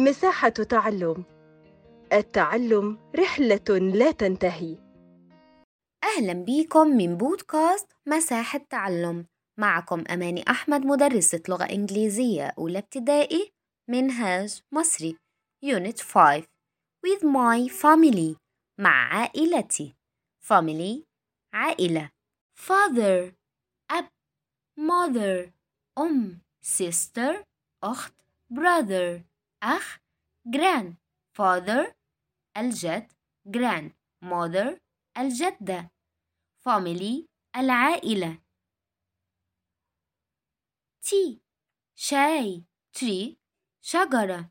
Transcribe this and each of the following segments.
مساحة تعلم. التعلم رحلة لا تنتهي. أهلا بيكم من بودكاست مساحة تعلم. معكم أماني أحمد مدرسة لغة إنجليزية أولى ابتدائي منهاج مصري Unit 5 With my family مع عائلتي. Family عائلة. Father أب Mother أم Sister أخت brother. أخ grandfather الجد grandmother الجدة family العائلة. tea شاي tree شجرة.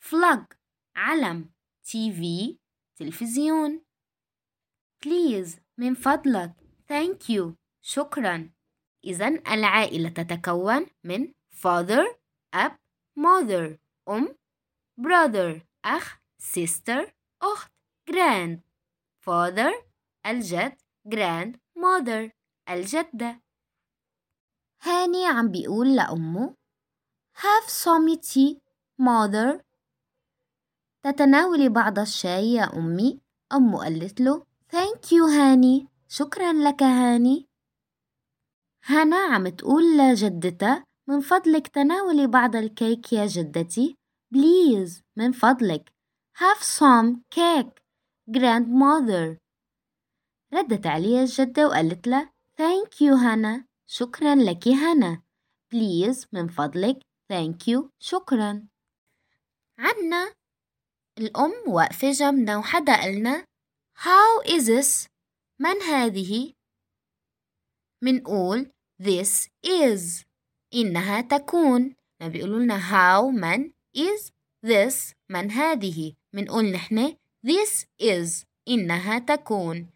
flag علم TV تلفزيون. please من فضلك. Thank you. شكرا. إذا العائلة تتكون من father أب mother أم brother أخ sister أخت grand father الجد grand mother الجدة. هاني عم بيقول لأمه have some tea mother. تتناولي بعض الشاي يا أمي. أمه قالت له thank you هاني. شكرا لك هاني. هنا عم تقول لجدتها من فضلك تناولي بعض الكيك يا جدتي. please من فضلك. Have some cake grandmother. ردت عليها الجدة وقالت لها thank you هنا شكرا لك هنا please من فضلك. Thank you. شكرا. عنا. الأم واقفة جنبنا وحدا قالنا is this? من هذه? منقول this is. إنها تكون. ما بيقولوا لنا how من. Is this من هذه منقول نحن this is إنها تكون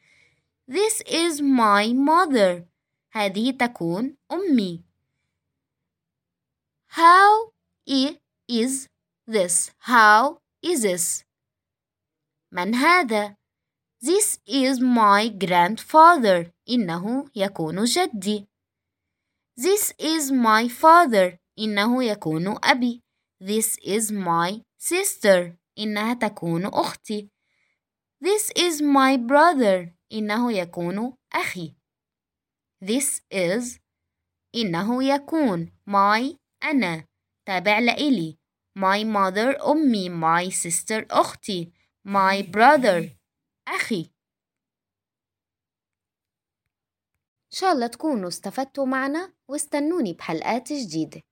this is my mother هذه تكون أمي how is this how is this من هذا This is my grandfather. إنه يكون جدي. This is my father. إنه يكون أبي. This is my sister. إنها تكون أختي. This is my brother. إنه يكون أخي. This is إنه يكون my أنا تابع لإلي my mother أمي my sister أختي my brother أخي إن شاء الله تكونوا استفدتوا معنا واستنوني بحلقات جديدة